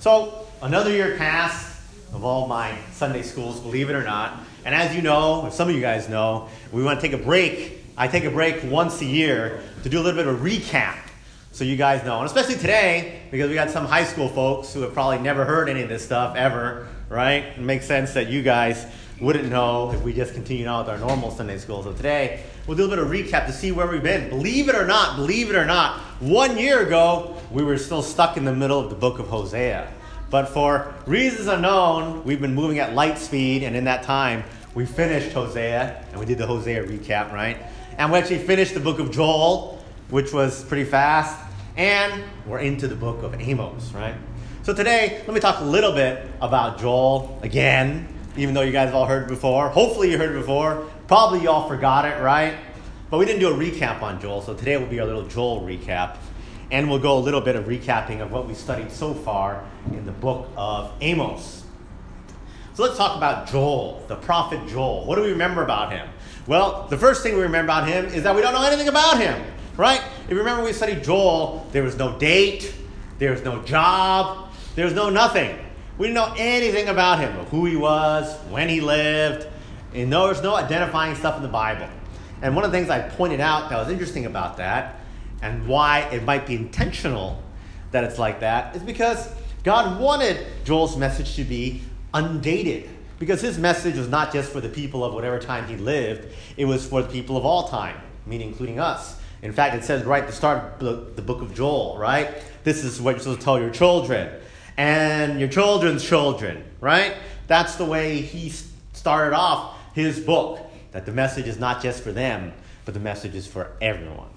So, another year passed of all my Sunday schools, believe it or not. And as you know, if some of you guys know, we want to take a break. I take a break once a year to do a little bit of a recap so you guys know. And especially today, because we got some high school folks who have probably never heard any of this stuff ever, right? It makes sense that you guys wouldn't know if we just continued on with our normal Sunday school. So today, we'll do a little bit of recap to see where we've been. Believe it or not, believe it or not, one year ago, we were still stuck in the middle of the book of Hosea. But for reasons unknown, we've been moving at light speed, and in that time, we finished Hosea, and we did the Hosea recap, right? And we actually finished the book of Joel, which was pretty fast, and we're into the book of Amos, right? So today, let me talk a little bit about Joel again, even though you guys have all heard it before. Hopefully, you heard it before. Probably you all forgot it, right? But we didn't do a recap on Joel, so today will be our little Joel recap. And we'll go a little bit of recapping of what we studied so far in the book of Amos. So let's talk about Joel, the prophet Joel. What do we remember about him? Well, the first thing we remember about him is that we don't know anything about him, right? If you remember we studied Joel, there was no date, there was no job, there was no nothing. We didn't know anything about him, who he was, when he lived, and there was no identifying stuff in the Bible. And one of the things I pointed out that was interesting about that, and why it might be intentional that it's like that, is because God wanted Joel's message to be undated. Because his message was not just for the people of whatever time he lived, it was for the people of all time, meaning including us. In fact, it says right at the start of the book of Joel, right? This is what you're supposed to tell your children and your children's children, right? That's the way he started off his book. That the message is not just for them, but the message is for everyone.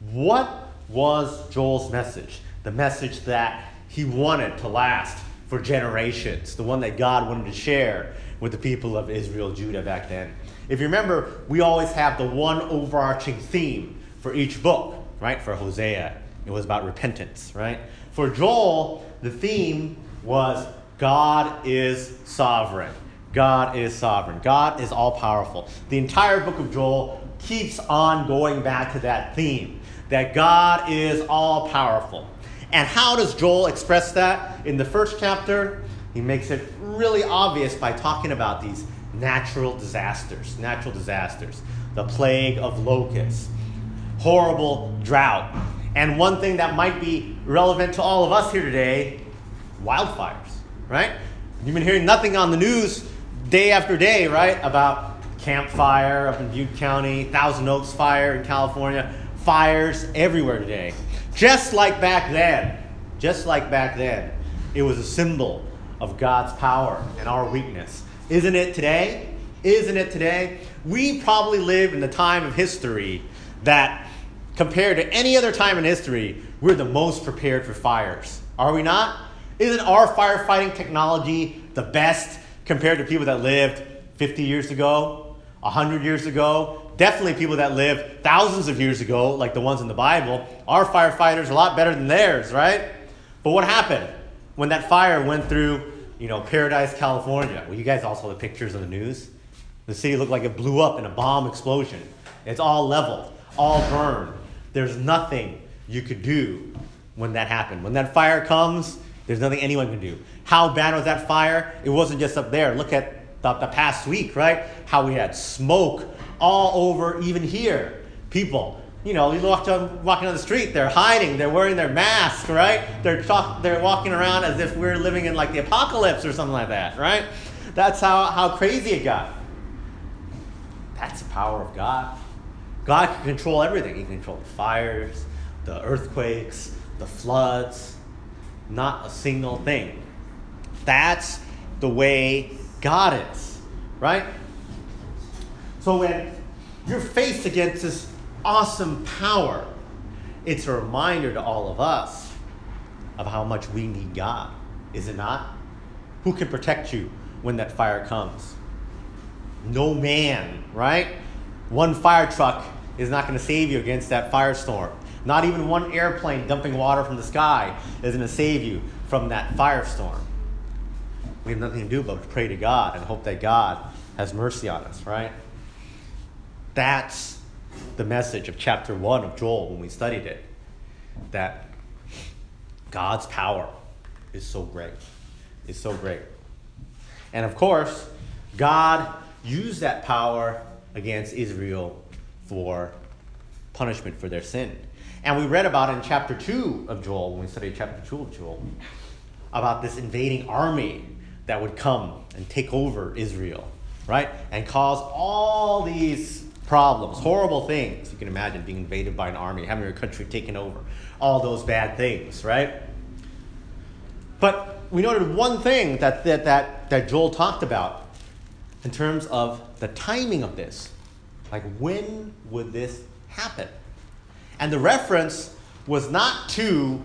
What was Joel's message? The message that he wanted to last for generations, the one that God wanted to share with the people of Israel, Judah back then. If you remember, we always have the one overarching theme for each book, right? For Hosea, it was about repentance, right? For Joel, the theme was God is sovereign. God is sovereign. God is all powerful. The entire book of Joel keeps on going back to that theme that God is all powerful. And how does Joel express that? In the first chapter, he makes it really obvious by talking about these natural disasters, natural disasters, the plague of locusts, horrible drought, and one thing that might be relevant to all of us here today wildfires, right? You've been hearing nothing on the news day after day, right, about Camp Fire up in Butte County, Thousand Oaks Fire in California, fires everywhere today. Just like back then, just like back then, it was a symbol of God's power and our weakness. Isn't it today? Isn't it today? We probably live in the time of history that, compared to any other time in history, we're the most prepared for fires. Are we not? Isn't our firefighting technology the best compared to people that lived 50 years ago, 100 years ago? Definitely people that lived thousands of years ago, like the ones in the Bible. Our firefighters a lot better than theirs, right? But what happened when that fire went through, you know, Paradise, California? Well, you guys all saw the pictures on the news. The city looked like it blew up in a bomb explosion. It's all leveled, all burned. There's nothing you could do when that happened. When that fire comes, there's nothing anyone can do. How bad was that fire? It wasn't just up there. Look at the, the past week, right? How we had smoke all over, even here. People, you know, you walk down, walking on the street, they're hiding, they're wearing their mask, right? They're, talk, they're walking around as if we're living in like the apocalypse or something like that, right? That's how, how crazy it got. That's the power of God. God can control everything. He can control the fires, the earthquakes, the floods, not a single thing. That's the way God is, right? So when you're faced against this awesome power, it's a reminder to all of us of how much we need God, is it not? Who can protect you when that fire comes? No man, right? One fire truck is not going to save you against that firestorm. Not even one airplane dumping water from the sky is going to save you from that firestorm. We have nothing to do but pray to God and hope that God has mercy on us, right? That's the message of chapter 1 of Joel when we studied it. That God's power is so great. Is so great. And of course, God used that power against Israel for punishment for their sin. And we read about in chapter 2 of Joel, when we studied chapter 2 of Joel, about this invading army that would come and take over Israel, right? And cause all these problems, horrible things. You can imagine being invaded by an army, having your country taken over, all those bad things, right? But we noted one thing that, that, that, that Joel talked about in terms of the timing of this. Like, when would this happen? And the reference was not to,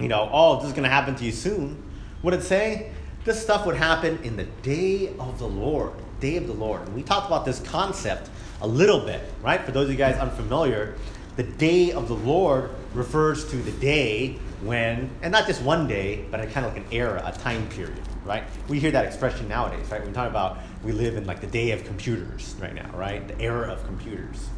you know, oh, this is going to happen to you soon. Would it say this stuff would happen in the day of the Lord? Day of the Lord. And we talked about this concept a little bit, right? For those of you guys unfamiliar, the day of the Lord refers to the day when, and not just one day, but a kind of like an era, a time period, right? We hear that expression nowadays, right? We talk about we live in like the day of computers right now, right? The era of computers.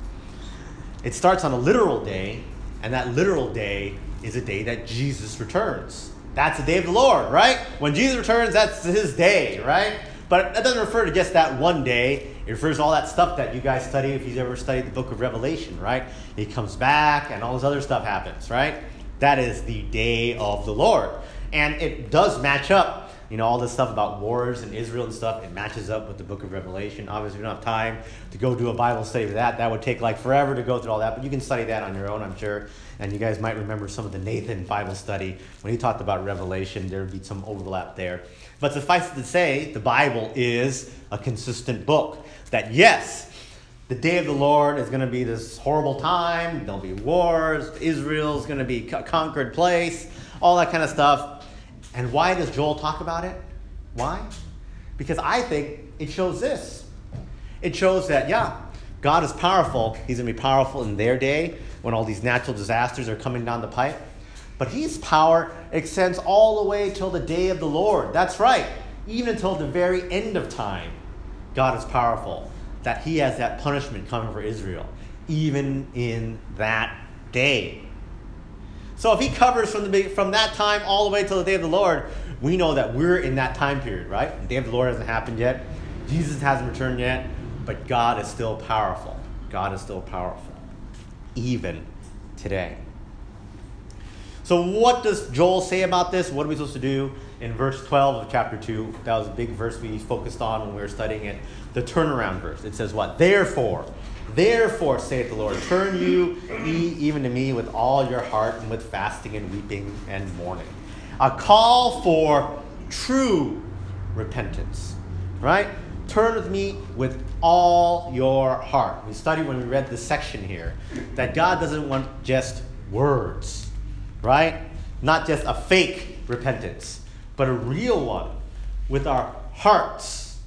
It starts on a literal day, and that literal day is a day that Jesus returns. That's the day of the Lord, right? When Jesus returns, that's his day, right? But that doesn't refer to just that one day. It refers to all that stuff that you guys study if you've ever studied the book of Revelation, right? He comes back and all this other stuff happens, right? That is the day of the Lord. And it does match up you know, all this stuff about wars and Israel and stuff, it matches up with the book of Revelation. Obviously, we don't have time to go do a Bible study for that. That would take like forever to go through all that, but you can study that on your own, I'm sure. And you guys might remember some of the Nathan Bible study. When he talked about Revelation, there would be some overlap there. But suffice it to say, the Bible is a consistent book. That yes, the day of the Lord is going to be this horrible time. There'll be wars. Israel's going to be a conquered place. All that kind of stuff. And why does Joel talk about it? Why? Because I think it shows this. It shows that, yeah, God is powerful. He's going to be powerful in their day when all these natural disasters are coming down the pipe. But his power extends all the way till the day of the Lord. That's right. Even until the very end of time, God is powerful. That he has that punishment coming for Israel, even in that day. So if he covers from, the, from that time all the way till the day of the Lord, we know that we're in that time period, right? The day of the Lord hasn't happened yet. Jesus hasn't returned yet, but God is still powerful. God is still powerful, even today. So, what does Joel say about this? What are we supposed to do? In verse 12 of chapter 2, that was a big verse we focused on when we were studying it. The turnaround verse. It says, What? Therefore, Therefore, saith the Lord, turn you ye even to me with all your heart and with fasting and weeping and mourning. A call for true repentance, right? Turn with me with all your heart. We studied when we read this section here that God doesn't want just words, right? Not just a fake repentance, but a real one with our hearts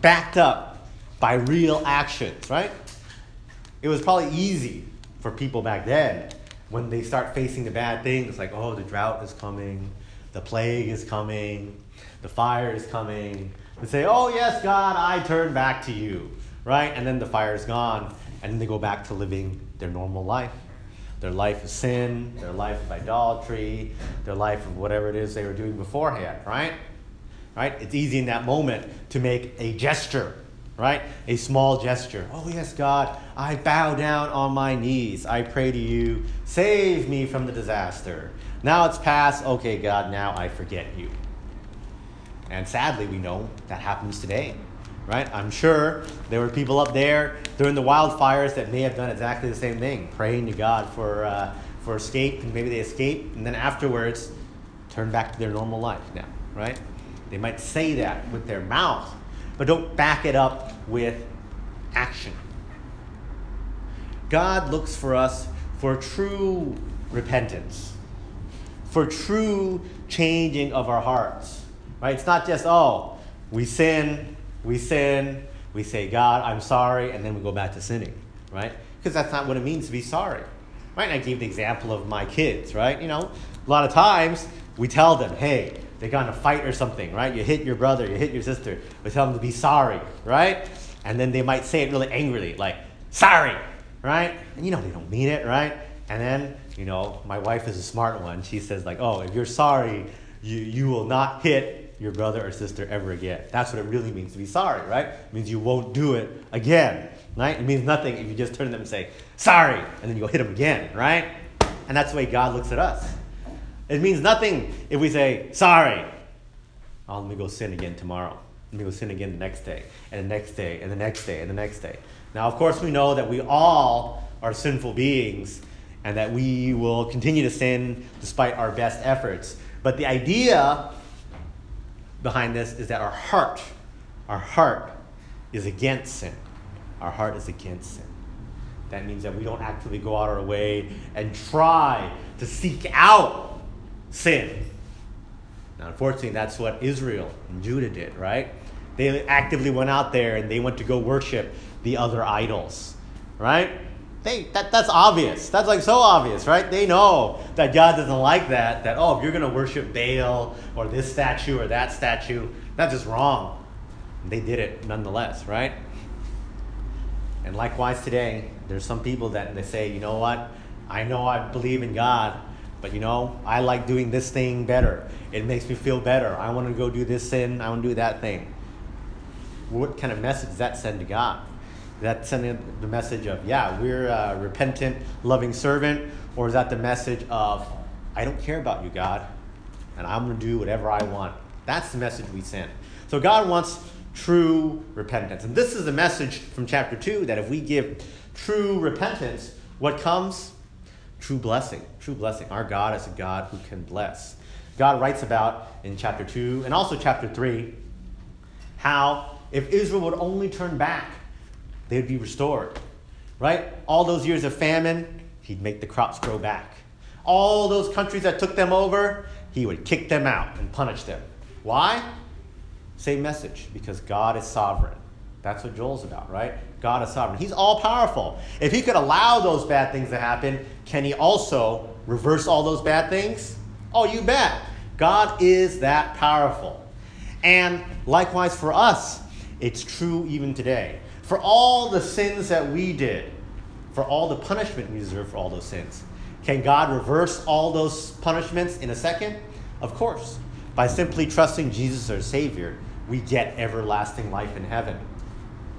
backed up by real actions, right? It was probably easy for people back then when they start facing the bad things like, oh, the drought is coming, the plague is coming, the fire is coming, to say, oh, yes, God, I turn back to you, right? And then the fire is gone, and then they go back to living their normal life. Their life of sin, their life of idolatry, their life of whatever it is they were doing beforehand, right? Right? It's easy in that moment to make a gesture right? A small gesture. Oh, yes, God, I bow down on my knees. I pray to you, save me from the disaster. Now it's past. Okay, God, now I forget you. And sadly, we know that happens today, right? I'm sure there were people up there during the wildfires that may have done exactly the same thing, praying to God for, uh, for escape, and maybe they escape, and then afterwards turn back to their normal life now, right? They might say that with their mouth, but don't back it up with action. God looks for us for true repentance, for true changing of our hearts. Right? It's not just, oh, we sin, we sin, we say, God, I'm sorry, and then we go back to sinning, right? Because that's not what it means to be sorry. Right? And I gave the example of my kids, right? You know, a lot of times we tell them, hey, they got in a fight or something, right? You hit your brother, you hit your sister. We tell them to be sorry, right? And then they might say it really angrily, like, sorry, right? And you know they don't mean it, right? And then you know, my wife is a smart one. She says, like, oh, if you're sorry, you, you will not hit your brother or sister ever again. That's what it really means to be sorry, right? It means you won't do it again, right? It means nothing if you just turn to them and say, sorry, and then you go hit them again, right? And that's the way God looks at us. It means nothing if we say, sorry, oh, let me go sin again tomorrow. Let me go sin again the next day, and the next day, and the next day, and the next day. Now, of course, we know that we all are sinful beings and that we will continue to sin despite our best efforts. But the idea behind this is that our heart, our heart is against sin. Our heart is against sin. That means that we don't actively go out our way and try to seek out sin. Now, unfortunately, that's what Israel and Judah did, right? They actively went out there and they went to go worship the other idols, right? They, that, that's obvious. That's like so obvious, right? They know that God doesn't like that. That, oh, if you're going to worship Baal or this statue or that statue, that's just wrong. They did it nonetheless, right? And likewise today, there's some people that they say, you know what? I know I believe in God, but you know, I like doing this thing better. It makes me feel better. I want to go do this sin. I want to do that thing. What kind of message does that send to God? That sending the message of, yeah, we're a repentant, loving servant? Or is that the message of, I don't care about you, God, and I'm going to do whatever I want? That's the message we send. So God wants true repentance. And this is the message from chapter 2 that if we give true repentance, what comes? True blessing. True blessing. Our God is a God who can bless. God writes about in chapter 2 and also chapter 3 how if Israel would only turn back they would be restored. Right? All those years of famine, he'd make the crops grow back. All those countries that took them over, he would kick them out and punish them. Why? Same message, because God is sovereign. That's what Joel's about, right? God is sovereign. He's all powerful. If he could allow those bad things to happen, can he also reverse all those bad things? Oh, you bet. God is that powerful. And likewise for us, it's true even today for all the sins that we did, for all the punishment we deserve for all those sins. Can God reverse all those punishments in a second? Of course. By simply trusting Jesus our Savior, we get everlasting life in heaven.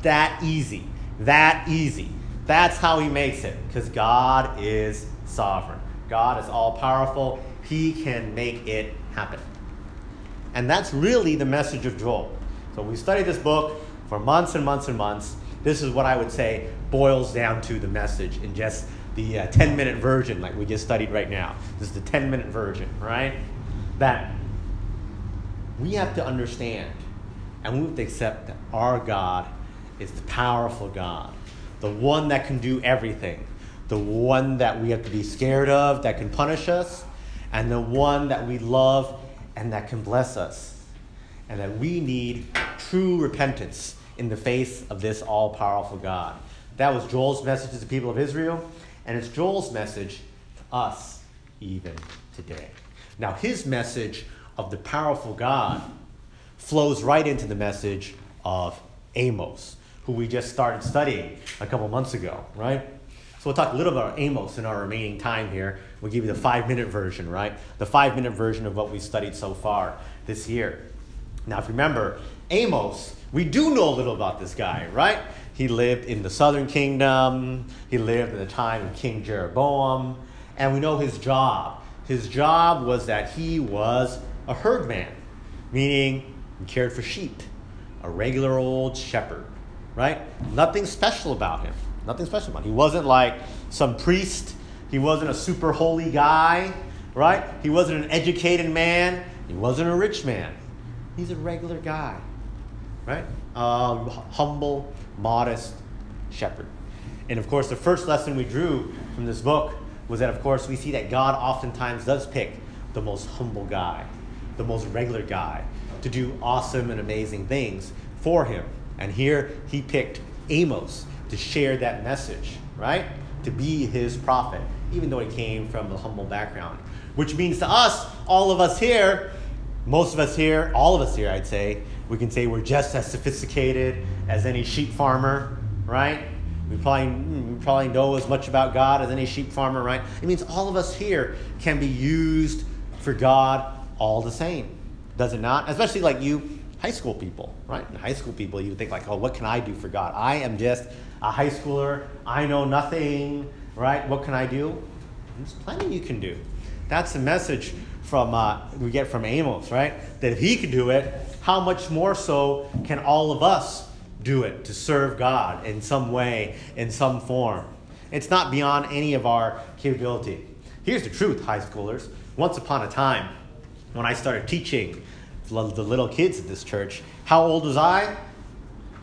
That easy. That easy. That's how He makes it, because God is sovereign. God is all powerful. He can make it happen. And that's really the message of Joel. So we studied this book for months and months and months. This is what I would say boils down to the message in just the uh, 10 minute version, like we just studied right now. This is the 10 minute version, right? That we have to understand and we have to accept that our God is the powerful God, the one that can do everything, the one that we have to be scared of, that can punish us, and the one that we love and that can bless us. And that we need true repentance in the face of this all powerful God. That was Joel's message to the people of Israel, and it's Joel's message to us even today. Now, his message of the powerful God flows right into the message of Amos, who we just started studying a couple months ago, right? So we'll talk a little about Amos in our remaining time here. We'll give you the five minute version, right? The five minute version of what we studied so far this year. Now, if you remember, Amos we do know a little about this guy, right? He lived in the southern kingdom, he lived in the time of King Jeroboam, and we know his job. His job was that he was a herdman, meaning he cared for sheep, a regular old shepherd, right? Nothing special about him. Nothing special about him. He wasn't like some priest, he wasn't a super holy guy, right? He wasn't an educated man, he wasn't a rich man. He's a regular guy right? Um, humble, modest shepherd. And of course, the first lesson we drew from this book was that, of course, we see that God oftentimes does pick the most humble guy, the most regular guy, to do awesome and amazing things for him. And here he picked Amos to share that message, right? To be his prophet, even though he came from a humble background. Which means to us, all of us here, most of us here, all of us here, I'd say, we can say we're just as sophisticated as any sheep farmer, right? We probably, hmm, we probably know as much about God as any sheep farmer, right? It means all of us here can be used for God all the same. Does it not? Especially like you high school people, right? High school people, you think like, oh, what can I do for God? I am just a high schooler. I know nothing, right? What can I do? There's plenty you can do. That's the message from uh, we get from Amos, right? That if he could do it, how much more so can all of us do it to serve God in some way, in some form? It's not beyond any of our capability. Here's the truth, high schoolers. Once upon a time, when I started teaching the little kids at this church, how old was I?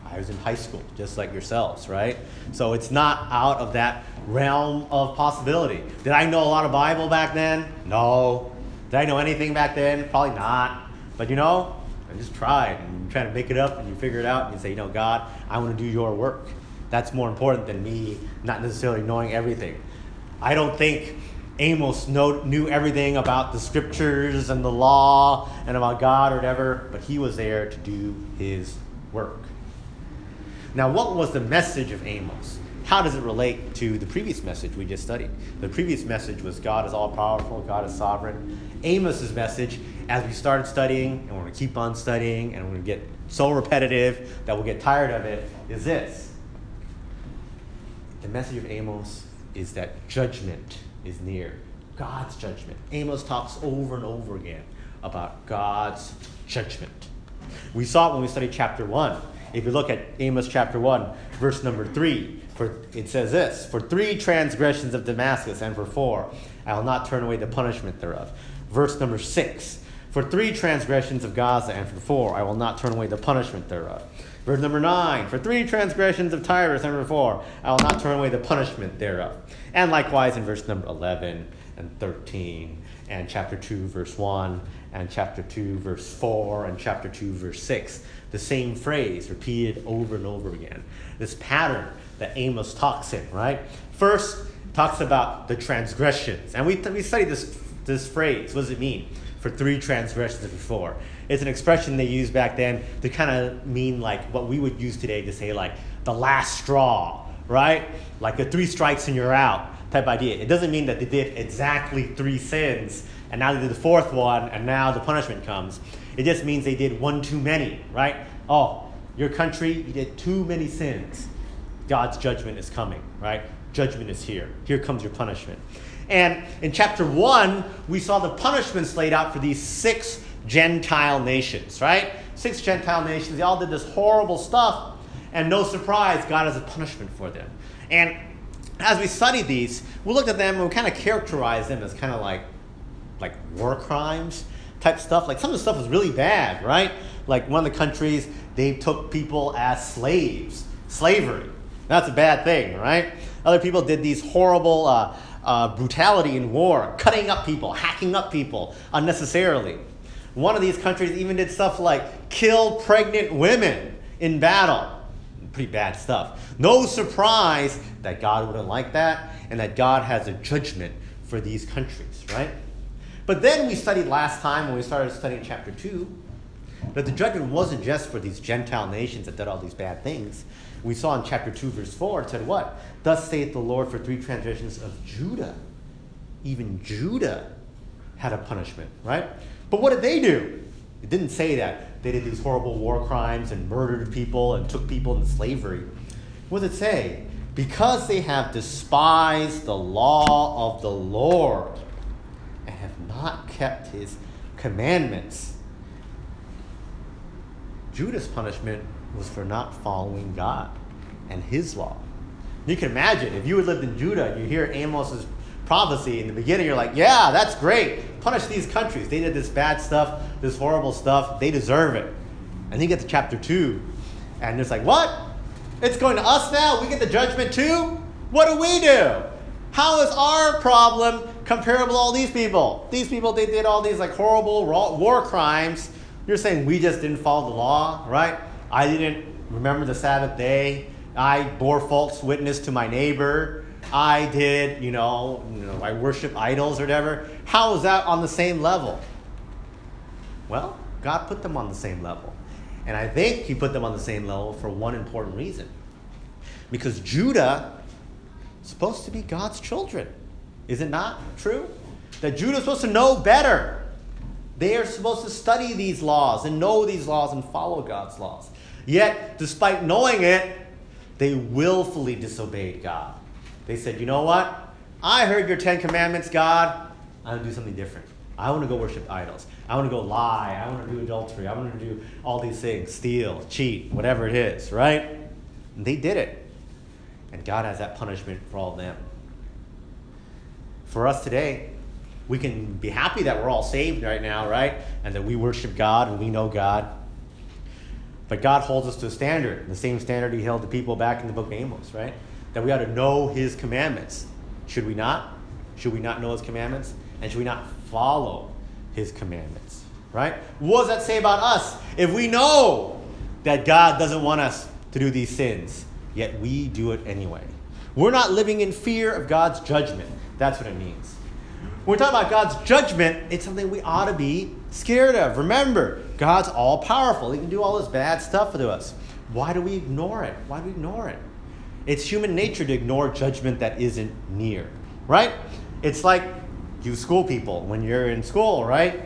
I was in high school, just like yourselves, right? So it's not out of that realm of possibility. Did I know a lot of Bible back then? No. Did I know anything back then? Probably not. But you know, I just tried and you try to make it up and you figure it out and you say, you know, God, I want to do your work. That's more important than me not necessarily knowing everything. I don't think Amos know, knew everything about the scriptures and the law and about God or whatever, but he was there to do his work. Now, what was the message of Amos? How does it relate to the previous message we just studied? The previous message was God is all powerful, God is sovereign. Amos's message, as we started studying, and we're going to keep on studying, and we're going to get so repetitive that we'll get tired of it, is this. The message of Amos is that judgment is near. God's judgment. Amos talks over and over again about God's judgment. We saw it when we studied chapter 1. If you look at Amos chapter 1, verse number 3, for it says this For three transgressions of Damascus, and for four, I will not turn away the punishment thereof. Verse number 6, For three transgressions of Gaza, and for four, I will not turn away the punishment thereof. Verse number 9, For three transgressions of Tyrus, and for four, I will not turn away the punishment thereof. And likewise in verse number 11 and 13, and chapter 2, verse 1, and chapter 2, verse 4, and chapter 2, verse 6 the same phrase repeated over and over again. This pattern that Amos talks in, right? First, talks about the transgressions. And we, we studied this, this phrase. What does it mean? For three transgressions before. It's an expression they used back then to kind of mean like what we would use today to say like the last straw, right? Like the three strikes and you're out type idea. It doesn't mean that they did exactly three sins and now they did the fourth one and now the punishment comes. It just means they did one too many, right? Oh, your country, you did too many sins. God's judgment is coming, right? Judgment is here. Here comes your punishment. And in chapter 1, we saw the punishments laid out for these six Gentile nations, right? Six Gentile nations. They all did this horrible stuff. And no surprise, God has a punishment for them. And as we studied these, we looked at them and we kind of characterized them as kind of like, like war crimes type stuff. Like some of the stuff was really bad, right? Like one of the countries, they took people as slaves, slavery. That's a bad thing, right? Other people did these horrible uh, uh, brutality in war, cutting up people, hacking up people unnecessarily. One of these countries even did stuff like kill pregnant women in battle. Pretty bad stuff. No surprise that God wouldn't like that and that God has a judgment for these countries, right? But then we studied last time when we started studying chapter 2 that the judgment wasn't just for these Gentile nations that did all these bad things. We saw in chapter 2, verse 4, it said what? Thus saith the Lord for three transgressions of Judah. Even Judah had a punishment, right? But what did they do? It didn't say that. They did these horrible war crimes and murdered people and took people into slavery. What does it say? Because they have despised the law of the Lord and have not kept his commandments. Judah's punishment was for not following God and his law. You can imagine if you had lived in Judah, and you hear Amos's prophecy in the beginning, you're like, yeah, that's great. Punish these countries. They did this bad stuff, this horrible stuff. They deserve it. And then you get to chapter 2, and it's like, what? It's going to us now? We get the judgment too? What do we do? How is our problem comparable to all these people? These people, they did all these like horrible war crimes. You're saying we just didn't follow the law, right? I didn't remember the Sabbath day. I bore false witness to my neighbor. I did, you know, you know, I worship idols or whatever. How is that on the same level? Well, God put them on the same level. And I think He put them on the same level for one important reason. Because Judah is supposed to be God's children. Is it not true? That Judah is supposed to know better. They are supposed to study these laws and know these laws and follow God's laws. Yet, despite knowing it, they willfully disobeyed God. They said, You know what? I heard your Ten Commandments, God. I'm going to do something different. I want to go worship idols. I want to go lie. I want to do adultery. I want to do all these things steal, cheat, whatever it is, right? And they did it. And God has that punishment for all of them. For us today, we can be happy that we're all saved right now, right? And that we worship God and we know God. But God holds us to a standard, the same standard He held the people back in the book of Amos, right? That we ought to know His commandments. Should we not? Should we not know His commandments? And should we not follow His commandments? Right? What does that say about us? If we know that God doesn't want us to do these sins, yet we do it anyway. We're not living in fear of God's judgment. That's what it means. When we talk about God's judgment, it's something we ought to be scared of. Remember, God's all powerful. He can do all this bad stuff to us. Why do we ignore it? Why do we ignore it? It's human nature to ignore judgment that isn't near, right? It's like you school people when you're in school, right?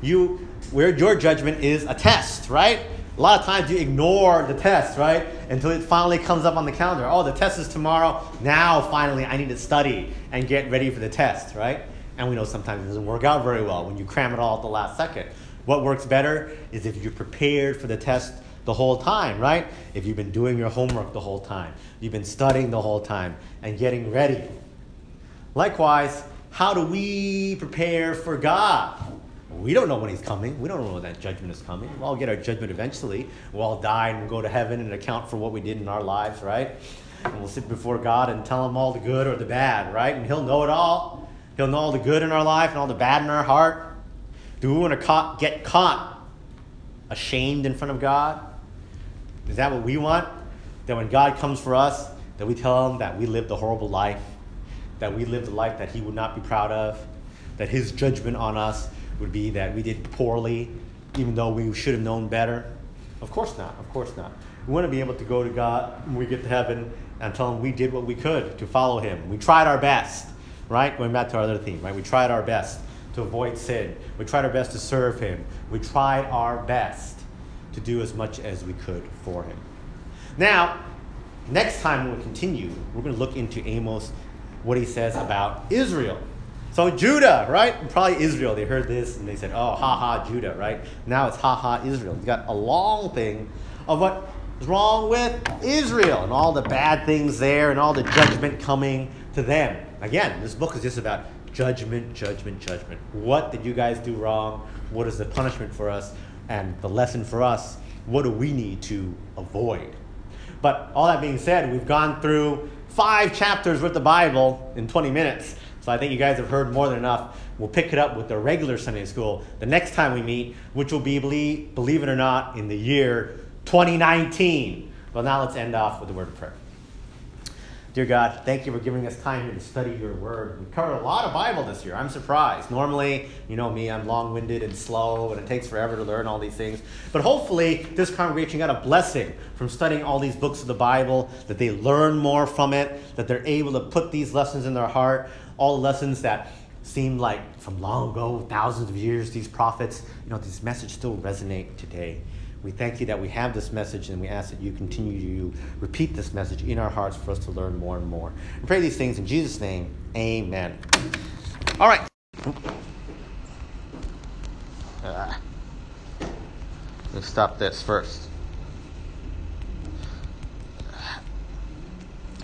You where your judgment is a test, right? A lot of times you ignore the test, right? Until it finally comes up on the calendar. Oh, the test is tomorrow. Now, finally, I need to study and get ready for the test, right? And we know sometimes it doesn't work out very well when you cram it all at the last second. What works better is if you're prepared for the test the whole time, right? If you've been doing your homework the whole time, you've been studying the whole time and getting ready. Likewise, how do we prepare for God? We don't know when He's coming. We don't know when that judgment is coming. We'll all get our judgment eventually. We'll all die and we'll go to heaven and account for what we did in our lives, right? And we'll sit before God and tell Him all the good or the bad, right? And He'll know it all. He'll know all the good in our life and all the bad in our heart. Do we want to get caught ashamed in front of God? Is that what we want? That when God comes for us, that we tell him that we lived a horrible life, that we lived a life that he would not be proud of, that his judgment on us would be that we did poorly, even though we should have known better? Of course not. Of course not. We want to be able to go to God when we get to heaven and tell him we did what we could to follow him. We tried our best, right? Going back to our other theme, right? We tried our best to avoid sin. We tried our best to serve him. We tried our best to do as much as we could for him. Now, next time when we continue, we're going to look into Amos, what he says about Israel. So Judah, right? Probably Israel. They heard this and they said, oh, ha ha, Judah, right? Now it's ha ha, Israel. He's got a long thing of what is wrong with Israel and all the bad things there and all the judgment coming to them. Again, this book is just about judgment, judgment, judgment. What did you guys do wrong? What is the punishment for us? And the lesson for us, what do we need to avoid? But all that being said, we've gone through five chapters worth of Bible in 20 minutes. So I think you guys have heard more than enough. We'll pick it up with the regular Sunday school the next time we meet, which will be, believe, believe it or not, in the year 2019. Well, now let's end off with a word of prayer. Dear God, thank you for giving us time here to study your word. We covered a lot of Bible this year. I'm surprised. Normally, you know me, I'm long winded and slow, and it takes forever to learn all these things. But hopefully, this congregation got a blessing from studying all these books of the Bible, that they learn more from it, that they're able to put these lessons in their heart, all lessons that seem like from long ago, thousands of years, these prophets, you know, these messages still resonate today. We thank you that we have this message and we ask that you continue to repeat this message in our hearts for us to learn more and more. We pray these things in Jesus' name. Amen. All right. Uh, let's stop this first.